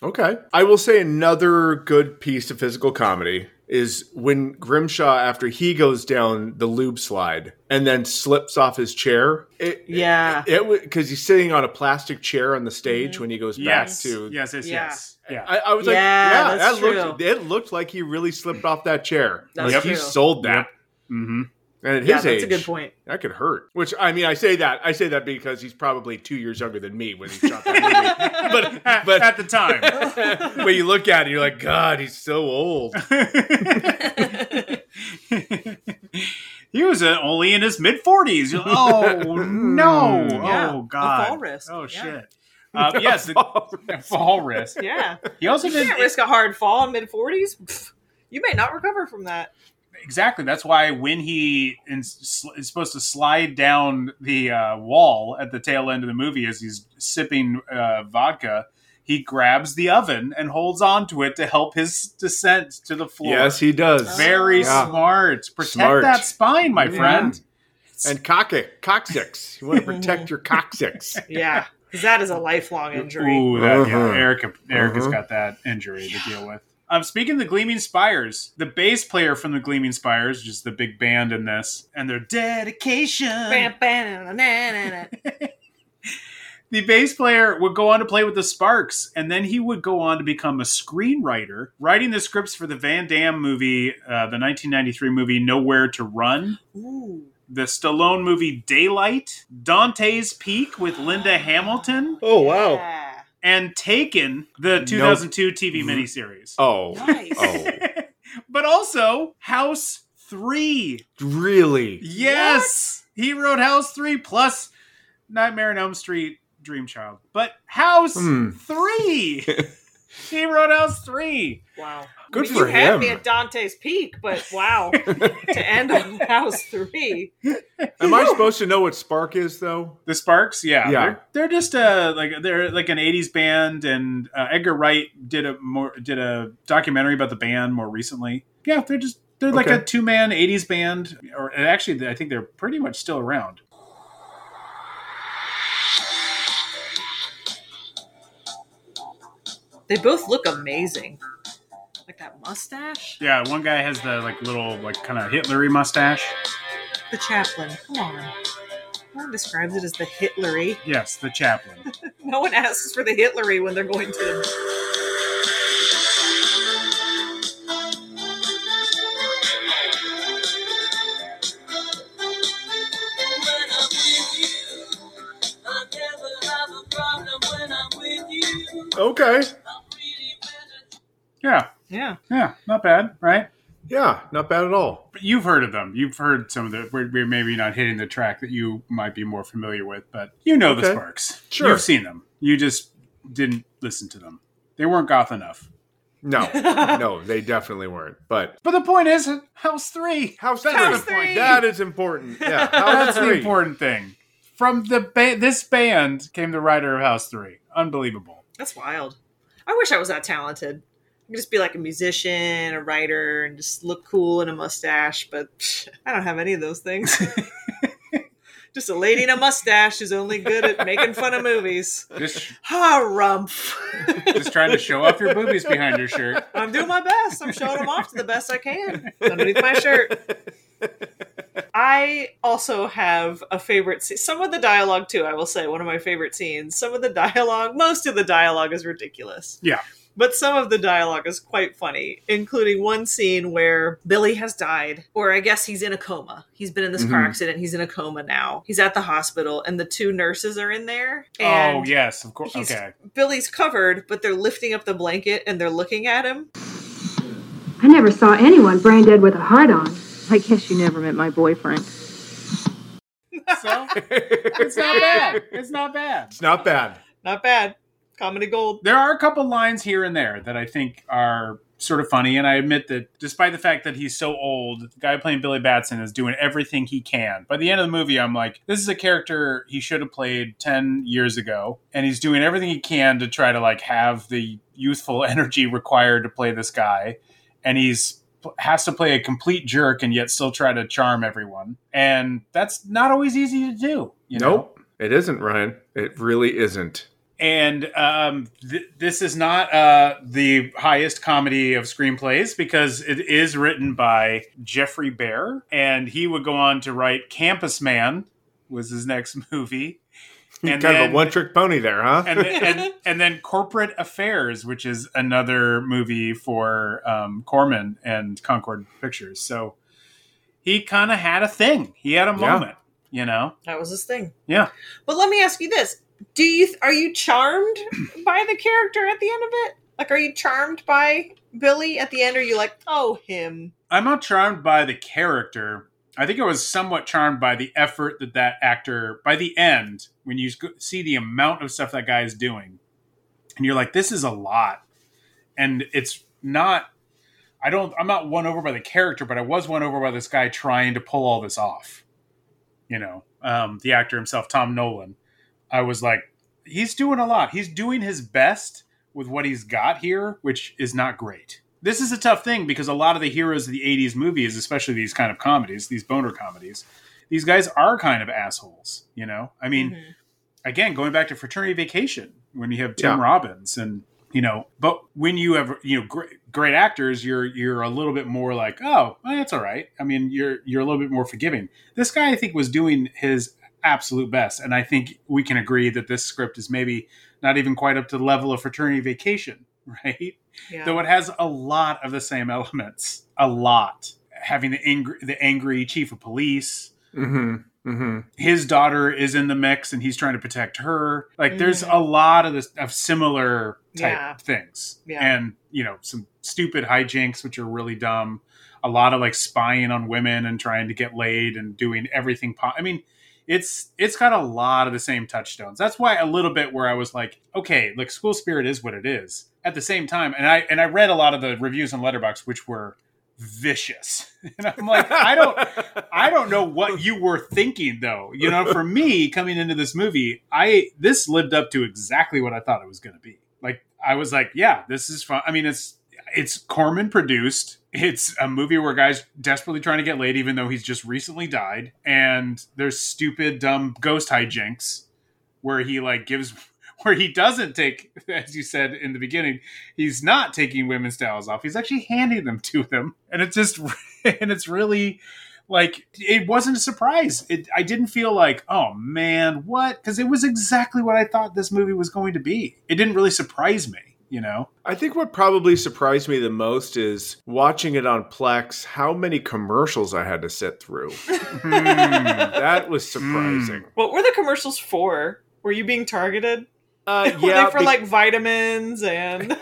Okay. I will say another good piece of physical comedy is when Grimshaw, after he goes down the lube slide and then slips off his chair. It, Yeah. It because he's sitting on a plastic chair on the stage when he goes Yes. back to. yes. Yes. Yeah. Yes. Yeah. I, I was like, Yeah, yeah, that's that looked. true. It looked like he really slipped off that chair. That's like he true. sold that. mm-hmm. And at Yeah, his that's a good point. That could hurt. Which I mean, I say that I say that because he's probably two years younger than me when he shot that movie. but but at the time. when you look at it, you're like, God, he's so old. he was uh, only in his mid 40s. Oh, no. Yeah, oh, a God. fall risk. Oh, Yeah. shit. Uh, yes, the fall risk. Yeah. He also You did can't risk a hard fall in mid 40s. You may not recover from that. Exactly. That's why when he is, is supposed to slide down the uh, wall at the tail end of the movie as he's sipping uh, vodka, he grabs the oven and holds onto it to help his descent to the floor. yes, he does. Very Yeah. smart. Protect Smart. that spine, my Yeah. friend. And cock coccyx. You want to protect your coccyx. Yeah. Because that is a lifelong injury. Ooh, that, yeah, Uh-huh. Erica, Erica's Uh-huh. got that injury to deal with. Um, speaking of the Gleaming Spires, the bass player from the Gleaming Spires, just the big band in this, and their dedication. Bam, bam, na, na, na, na. The bass player would go on to play with the Sparks, and then he would go on to become a screenwriter, writing the scripts for the Van Damme movie, uh, the 1993 movie Nowhere to Run, Ooh. the Stallone movie Daylight, Dante's Peak with Linda Hamilton, Oh wow. Yeah. and Taken, the 2002 TV miniseries. Oh. Nice. Oh. but also House 3. Really? Yes! He wrote House 3 plus Nightmare on Elm Street Dream Child. But House Hmm. 3! he wrote House 3. Wow. Good I mean, for you had him. me at Dante's Peak, but wow. to end on House 3. Am I supposed to know what Spark is though? The Sparks, yeah, Yeah. They're, they're just a like they're like an '80s band, and uh, Edgar Wright did a more did a documentary about the band more recently. Yeah, they're just they're like Okay. a two man '80s band, or and actually, I think they're pretty much still around. They both look amazing. Like that mustache? Yeah, one guy has the like little like kind of Hitlery mustache. The Chaplin. Come on. No one describes it as the Hitlery. Yes, the Chaplin. No one asks for the Hitlery when they're going to. Okay. Yeah, Yeah. yeah, not bad, right? Yeah, not bad at all. But you've heard of them. You've heard some of the. We're, we're maybe not hitting the track that you might be more familiar with, but you know the Sparks. Sure. You've seen them. You just didn't listen to them. They weren't goth enough. No, no, they definitely weren't. But But the point is, House Three. House That's three. the point. That is important. Yeah, House That's the important thing. From the ba- this band came the writer of House Three. Unbelievable. That's wild. I wish I was that talented. Just be like a musician, a writer, and just look cool in a mustache, but psh, I don't have any of those things. just a lady in a mustache who's only good at making fun of movies. Just Harumph. just trying to show off your boobies behind your shirt. I'm doing my best. I'm showing them off to the best I can underneath my shirt. I also have a favorite scene. Some of the dialogue, too, I will say, one of my favorite scenes. Some of the dialogue, most of the dialogue is ridiculous. Yeah. But some of the dialogue is quite funny, including one scene where Billy has died, or I guess he's in a coma. He's been in this car Mhm. accident. He's in a coma now. He's at the hospital, and the two nurses are in there. And oh yes, of course. Okay. Billy's covered, but they're lifting up the blanket and they're looking at him. I never saw anyone brain dead with a heart on. I guess you never met my boyfriend. So it's not bad. It's not bad. It's not bad. Not bad. Comedy gold. There are a couple lines here and there that I think are sort of funny, and I admit that despite the fact that he's so old, the guy playing Billy Batson is doing everything he can. By the end of the movie, I'm like, this is a character he should have played 10 years ago, and he's doing everything he can to try to like have the youthful energy required to play this guy, and he's has to play a complete jerk and yet still try to charm everyone. And that's not always easy to do. You know? Nope, it isn't, Ryan. It really isn't. and um, th- this is not uh, the highest comedy of screenplays because it is written by Geoffrey Baere, and he would go on to write Campus Man was his next movie, and kind of a one-trick pony there, huh? and then, and, and then Corporate Affairs, which is another movie for um, Corman and Concorde Pictures. So he kind of had a thing. He had a Yeah. moment, you know. That was his thing. Yeah. But let me ask you this: Do you are you charmed by the character at the end of it? Like, are you charmed by Billy at the end? Or are you like, oh, him? I'm not charmed by the character. I think I was somewhat charmed by the effort that that actor, by the end, when you see the amount of stuff that guy is doing, and you're like, this is a lot. And it's not, I don't, I'm not won over by the character, but I was won over by this guy trying to pull all this off. You know, um, the actor himself, Tom Nolan. I was like, he's doing a lot. He's doing his best with what he's got here, which is not great. This is a tough thing because a lot of the heroes of the 80s movies, especially these kind of comedies, these boner comedies, these guys are kind of assholes, you know? I mean, mm-hmm. again, going back to Fraternity Vacation, when you have Tim Yeah. Robbins and you know, but when you have you know great, great actors, you're you're a little bit more like, oh, well, that's all right. I mean, you're you're a little bit more forgiving. This guy, I think, was doing his absolute best, and I think we can agree that this script is maybe not even quite up to the level of Fraternity Vacation, right? Yeah. Though it has a lot of the same elements, a lot. Having the angry, the angry chief of police, Mm-hmm. Mm-hmm. his daughter is in the mix and he's trying to protect her. Like there's Mhm. a lot of this of similar type Yeah. things. Yeah. And you know, some stupid hijinks which are really dumb. A lot of like spying on women and trying to get laid and doing everything po- I mean, it's it's got a lot of the same touchstones. That's why a little bit where I was like, okay, like School Spirit is what it is. At the same time, and I and I read a lot of the reviews on Letterboxd which were vicious. And I'm like, I don't I don't know what you were thinking though. You know, for me coming into this movie, I this lived up to exactly what I thought it was going to be. Like I was like, yeah, this is fun. I mean, it's it's Corman produced. It's a movie where guys desperately trying to get laid even though he's just recently died and there's stupid dumb ghost hijinks where he like gives where he doesn't take as you said in the beginning he's not taking women's towels off he's actually handing them to them and it's just and it's really like it wasn't a surprise it i didn't feel like oh man what because it was exactly what i thought this movie was going to be it didn't really surprise me you know I think what probably surprised me the most is watching it on Plex, how many commercials I had to sit through. Hmm. that was surprising. What were the commercials for? Were you being targeted? Uh, were yeah, they for be- like vitamins and?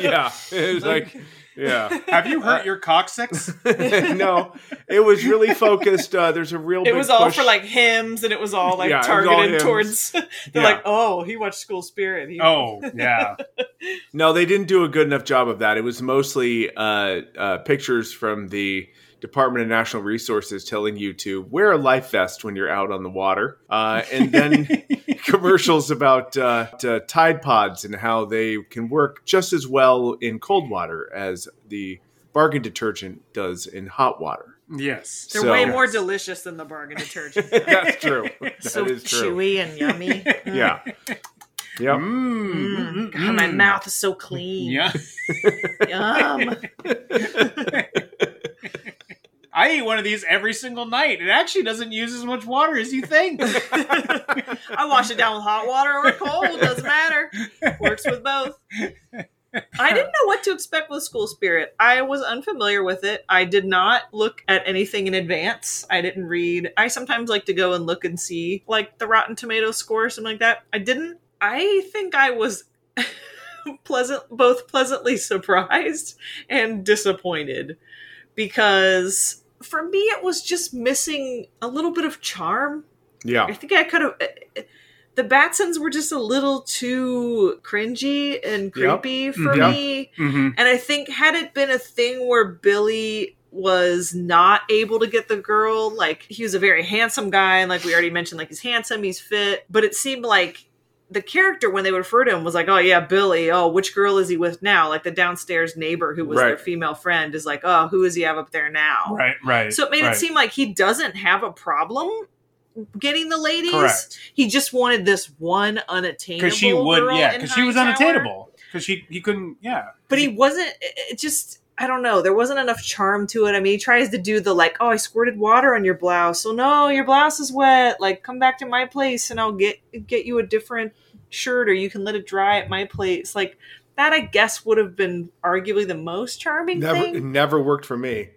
yeah, it was like, yeah. have you hurt your coccyx no, it was really focused. Uh, there's a real. It big was all push- for like Hims, and it was all like Yeah, it was all targeted towards. They're Yeah. like, oh, he watched School Spirit. He, oh yeah No, they didn't do a good enough job of that. It was mostly uh, uh, pictures from the Department of National Resources telling you to wear a life vest when you're out on the water, uh, and then commercials about uh, t- Tide Pods and how they can work just as well in cold water as the bargain detergent does in hot water. yes They're So- way more delicious than the bargain detergent. That's true. That is so true. chewy and yummy. Yeah. Yep. Mm, Mm, God, my mouth is so clean. yeah Yum. I eat one of these every single night. It actually doesn't use as much water as you think. I wash it down with hot water or cold. Doesn't matter. Works with both. I didn't know what to expect with School Spirit. I was unfamiliar with it. I did not look at anything in advance. I didn't read. I sometimes like to go and look and see like the Rotten Tomato score or something like that. I didn't. I think I was pleasant both pleasantly surprised and disappointed because for me it was just missing a little bit of charm Yeah. I think I could have. The Batsons were just a little too cringy and Yep. creepy for Yep. me. Mhm. And I think had it been a thing where Billy was not able to get the girl, like he was a very handsome guy, and like we already mentioned, like he's handsome, he's fit, but it seemed like the character when they would refer to him was like, oh yeah, Billy. Oh, which girl is he with now? Like the downstairs neighbor who was their female friend is like, oh, who does he have up there now? Right, right. So it made right. it seem like he doesn't have a problem getting the ladies. Correct. He just wanted this one unattainable because she would, girl yeah, because she was unattainable. Because she he couldn't, yeah. But he wasn't. It it just. I don't know. There wasn't enough charm to it. I mean, he tries to do the like, oh, I squirted water on your blouse. So no, your blouse is wet. Like, come back to my place and I'll get get you a different shirt, or you can let it dry at my place. Like, that I guess would have been arguably the most charming Never, it thing. never worked for me.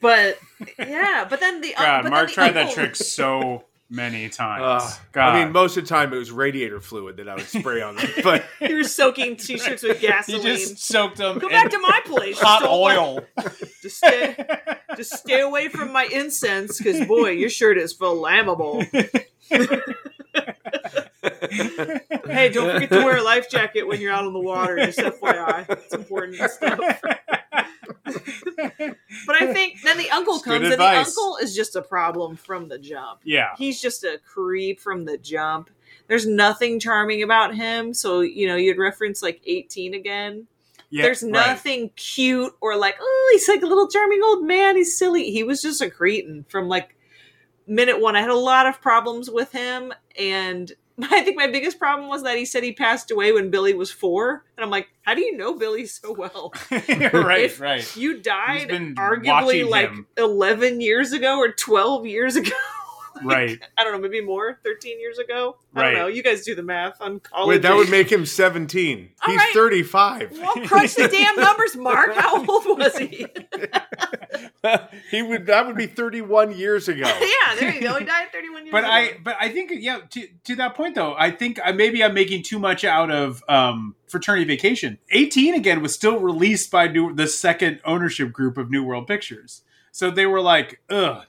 But yeah, but then the God, but then Mark the tried that trick so many times. Uh, God, I mean, most of the time it was radiator fluid that I would spray on them. But You were soaking t-shirts with gasoline. gasoline. just soaked them Go back to my place. hot Just don't oil. Just stay, just stay away from my incense, because boy, your shirt is flammable. hey, don't forget to wear a life jacket when you're out on the water. Just FYI, it's important stuff. but I think then the uncle It's comes, and the uncle is just a problem from the jump. Yeah. he's just a creep from the jump. There's nothing charming about him. So you know, you'd reference like 18 again. Yeah, There's right. nothing cute or like, oh, he's like a little charming old man. He's silly. He was just a cretin from like minute one. I had a lot of problems with him, and I think my biggest problem was that he said he passed away when Billy was four, and I'm like, how do you know Billy so well? right, If right. You died arguably like him. 11 years ago or 12 years ago. Right. I don't know, maybe more, 13 years ago. I Right. don't know. You guys do the math on college. wait, that would make him 17. All He's right. 35. Well, crunch the damn numbers, Mark. How old was he? he would that would be 31 years ago. yeah, there you go. He died 31 years But ago. I, but I think, yeah. To, to that point, though, I think I, maybe I'm making too much out of um, Fraternity Vacation. 18 again was still released by new, the second ownership group of New World Pictures, so they were like, "Ugh,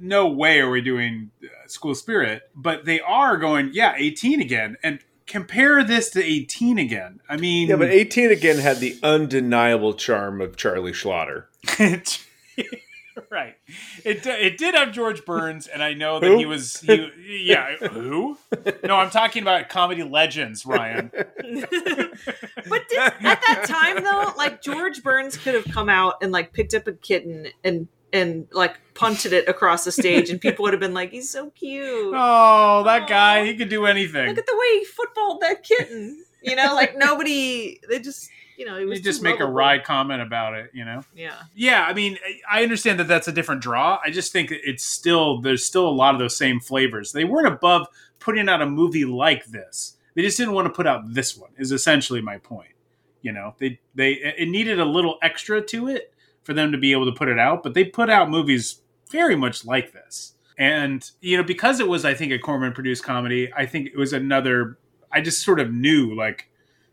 no way are we doing uh, School Spirit." But they are going, yeah, 18 again, and compare this to 18 again. I mean, Yeah, but 18 again had the undeniable charm of Charlie Schlatter. right. It it did have George Burns, and I know that Who? he was he yeah who? No, I'm talking about comedy legends, Ryan. but did, at that time though, like George Burns could have come out and like picked up a kitten and and like punted it across the stage, and people would have been like, "He's so cute." Oh, that guy, he could do anything. Look at the way he footballed that kitten. You know, like nobody. They just you know, it was You just make a wry comment about it, you know. Yeah. Yeah, I mean, I understand that that's a different draw. I just think it's still there's still a lot of those same flavors. They weren't above putting out a movie like this. They just didn't want to put out this one. Is essentially my point. You know, they they it needed a little extra to it for them to be able to put it out, but they put out movies very much like this. And you know, because it was I think a Corman produced comedy, I think it was another I just sort of knew like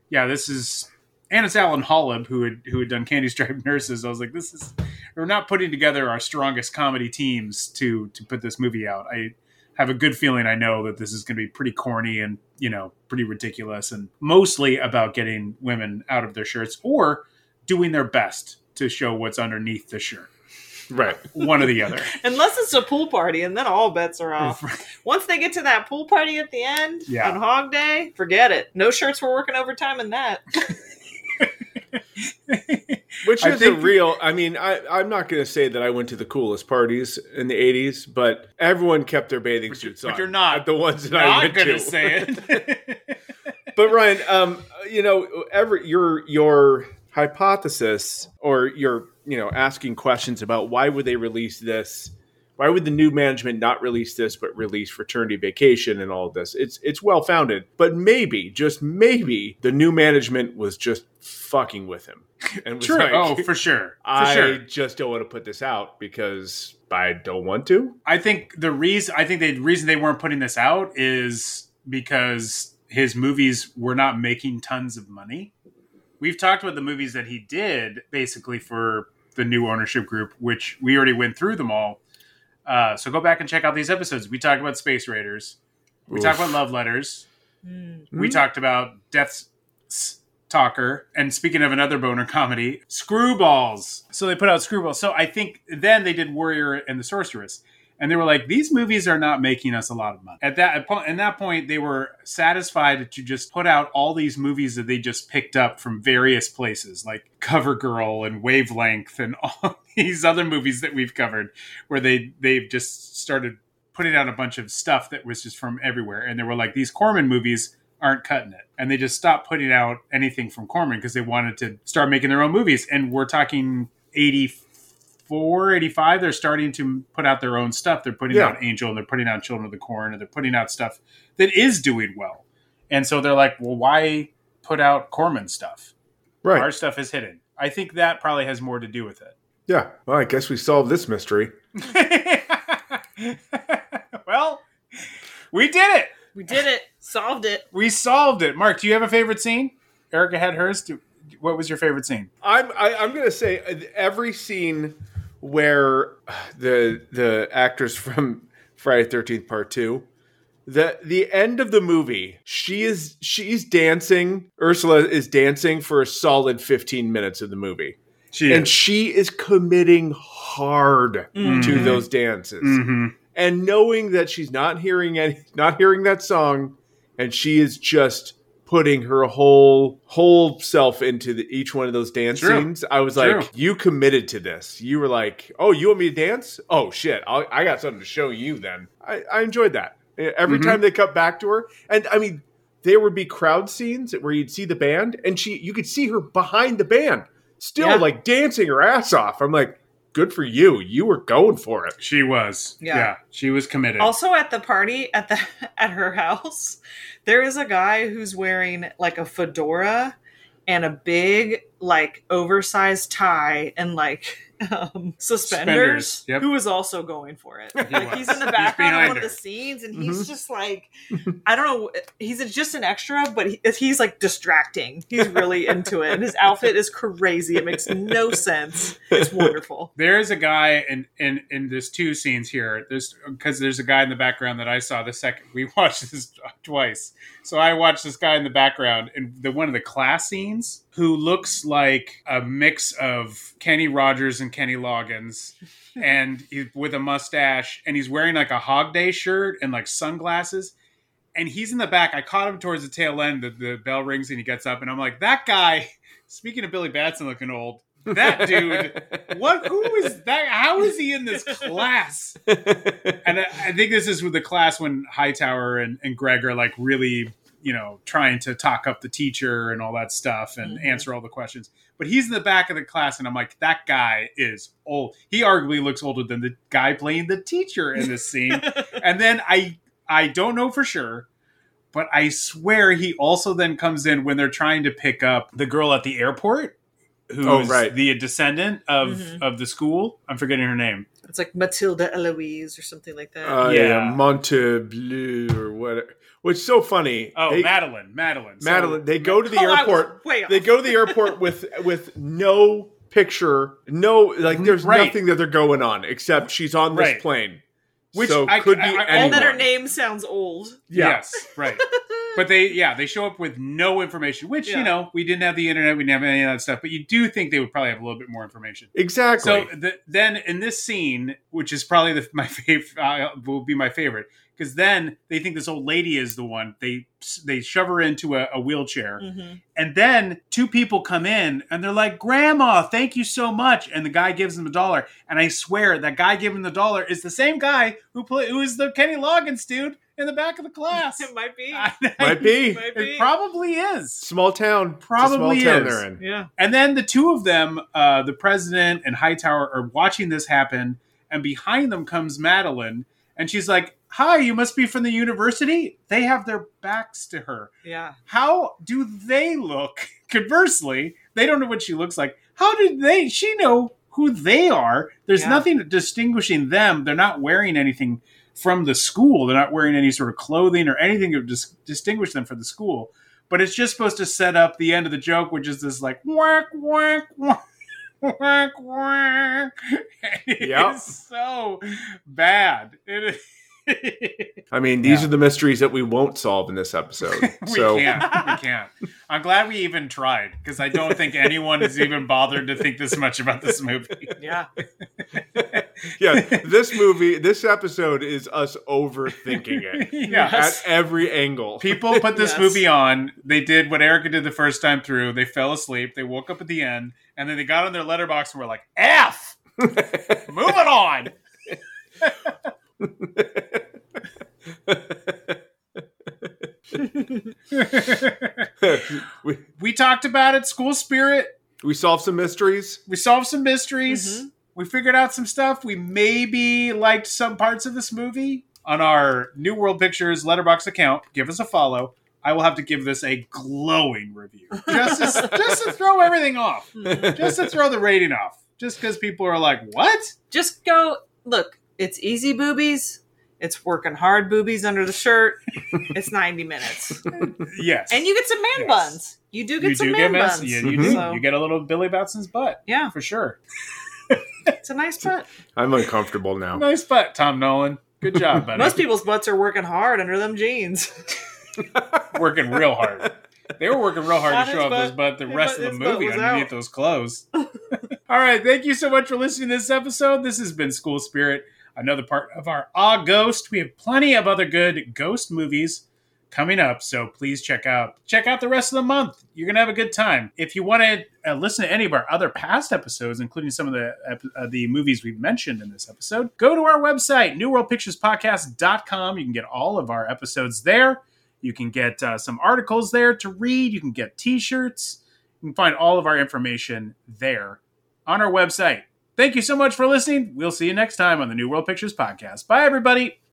yeah, this is and it's Allan Holeb who had who had done Candy Striped Nurses. I was like, this is we're not putting together our strongest comedy teams to to put this movie out. I have a good feeling I know that this is going to be pretty corny and you know pretty ridiculous and mostly about getting women out of their shirts or doing their best to show what's underneath the shirt. Right. One or the other. Unless it's a pool party, and then all bets are off. Once they get to that pool party at the end Yeah. on Hog Day, forget it. No shirts were working overtime in that. Which is a real. I mean, I, I'm not going to say that I went to the coolest parties in the '80s, but everyone kept their bathing suits on. but you're not the ones that I not went gonna to. say it. but Ryan, um, you know, every your your hypothesis or you're you know asking questions about why would they release this? Why would the new management not release this, but release Fraternity Vacation and all of this? It's it's well founded, but maybe, just maybe, the new management was just fucking with him. And was True. like, oh, for sure. For I sure. just don't want to put this out because I don't want to. I think the reason I think the reason they weren't putting this out is because his movies were not making tons of money. We've talked about the movies that he did basically for the new ownership group, which we already went through them all. Uh, so go back and check out these episodes. We talked about Space Raiders. We Oof. talked about Love Letters. Mm. We talked about Death's Talker. And speaking of another boner comedy, Screwballs. So they put out Screwballs. So I think then they did Warrior and the Sorceress. And they were like, these movies are not making us a lot of money. At that at po- at that point, they were satisfied to just put out all these movies that they just picked up from various places, like CoverGirl and Wavelength and all these other movies that we've covered, where they they've just started putting out a bunch of stuff that was just from everywhere. And they were like, these Corman movies aren't cutting it. And they just stopped putting out anything from Corman because they wanted to start making their own movies. And we're talking 84, 85. They're starting to put out their own stuff. They're putting Yeah. out Angel and they're putting out Children of the Corn and they're putting out stuff that is doing well. And so they're like, well, why put out Corman stuff? Right. Our stuff is hidden. I think that probably has more to do with it. Yeah. Well, I guess we solved this mystery. well, we did it. We did it. Solved it. We solved it. Mark, do you have a favorite scene? Erica had hers. Do, what was your favorite scene? I'm I, I'm gonna say uh, every scene where the the actors from Friday Thirteenth Part Two, the the end of the movie, she is she's dancing. Ursula is dancing for a solid fifteen minutes of the movie, She and is. she is committing hard to Mhm. those dances, Mhm. and knowing that she's not hearing any, not hearing that song, and she is just putting her whole whole self into the, each one of those dance True. scenes. I was True. like, you committed to this. You were like, oh, you want me to dance? Oh shit, I'll, I got something to show you. Then I, I enjoyed that every Mhm. time they cut back to her, and I mean. There would be crowd scenes where you'd see the band, and she you could see her behind the band, still Yeah. like dancing her ass off. I'm like, good for you. You were going for it. She was. Yeah. Yeah. She was committed. Also at the party at the at her house, there is a guy who's wearing like a fedora and a big like oversized tie and like um, suspenders. Suspenders, yep. Who is also going for it? Like, he's in the background of one of the scenes, and Mm-hmm. he's just like, I don't know. He's just an extra, but he, he's like distracting. He's really into it, and his outfit is crazy. It makes no sense. It's wonderful. There is a guy in in in there's two scenes here. There's because there's a guy in the background that I saw the second we watched this twice. So I watched this guy in the background in the one of the class scenes who looks like a mix of Kenny Rogers and Kenny Loggins. And he, with a mustache, and he's wearing like a Hog Day shirt and like sunglasses. And he's in the back. I caught him towards the tail end. The, the bell rings and he gets up, and I'm like, that guy. Speaking of Billy Batson looking old, that dude what who is that how is he in this class and I, I think this is with the class when hightower and, and greg are like really you know trying to talk up the teacher and all that stuff and Mhm. answer all the questions. But he's in the back of the class and i'm like that guy is old. He arguably looks older than the guy playing the teacher in this scene. And then i i don't know for sure but i swear he also then comes in when they're trying to pick up the girl at the airport who's Oh, right. the descendant of Mhm. of the school. I'm forgetting her name. It's like Matilda Eloise or something like that. Uh, Yeah. yeah, Monte Bleu or whatever. Which is so funny. Oh, They- Madeline. Madeline. So- Madeline. They go to the Oh, airport. way. They go to the airport with with no picture, no like. There's Right. nothing that they're going on except she's on this Right. plane, Which so I- could I- be I- and anyone. then her name sounds old. Yeah. Yes, right. but they, yeah, they show up with no information, which Yeah. you know we didn't have the internet, we didn't have any of that stuff. But you do think they would probably have a little bit more information. Exactly. So the, then in this scene, which is probably the, my favorite, uh, will be my favorite, because then they think this old lady is the one. They they shove her into a, a wheelchair, Mhm. and then two people come in and they're like, "Grandma, thank you so much." And the guy gives them a dollar, and I swear that guy giving the dollar is the same guy who play who is the Kenny Loggins dude in the back of the class. It might be. Might be. Might be. It probably is. small town. Probably small town is. they're in. yeah. And then the two of them, uh, the president and Hightower, are watching this happen. And behind them comes Madeline. And she's like, Hi, you must be from the university. They have their backs to her. Yeah. How do they look? Conversely, they don't know what she looks like. How did they? She know who they are. There's Yeah. nothing distinguishing them. They're not wearing anything from the school. They're not wearing any sort of clothing or anything to dis- distinguish them from the school. But it's just supposed to set up the end of the joke, which is this like whack whack whack whack whack. It's Yep. so bad. It is. I mean, these Yeah. are the mysteries that we won't solve in this episode. we so can't. We can't. I'm glad we even tried because I don't think anyone has even bothered to think this much about this movie. Yeah. yeah, this movie, this episode is us overthinking it Yes. at every angle. People put this Yes. movie on. They did what Erica did the first time through. They fell asleep. They woke up at the end, and then they got on their Letterboxd and were like, "F, moving on." we, we talked about it. School spirit. we solved some mysteries. We solved some mysteries. Mm-hmm. We figured out some stuff. We maybe liked some parts of this movie. On our New World Pictures Letterboxd account, give us a follow. I will have to give this a glowing review. Just to, just to throw everything off. Mm-hmm. Just to throw the rating off. Just because people are like, what? Just go look. It's easy boobies. It's working hard boobies under the shirt. It's 90 minutes. Yes. And you get some man Yes. buns. You do get you some do man get buns. Yeah, you do. So, You get a little Billy Batson's butt. Yeah. For sure. it's a nice butt. I'm uncomfortable now. Nice butt, Tom Nolan. Good job, buddy. Most people's butts are working hard under them jeans. working real hard. They were working real hard On to show off butt. his butt the rest butt- of the movie was underneath out. those clothes. All right, thank you so much for listening to this episode. This has been School Spirit, another part of our Ah Ghost. We have plenty of other good ghost movies coming up, so please check out check out the rest of the month. You're gonna have a good time. If you want to uh, listen to any of our other past episodes, including some of the uh, the movies we've mentioned in this episode, go to our website newworldpicturespodcast.com. You can get all of our episodes there. You can get uh, some articles there to read. You can get T-shirts. You can find all of our information there on our website. Thank you so much for listening. We'll see you next time on the New World Pictures podcast. Bye, everybody.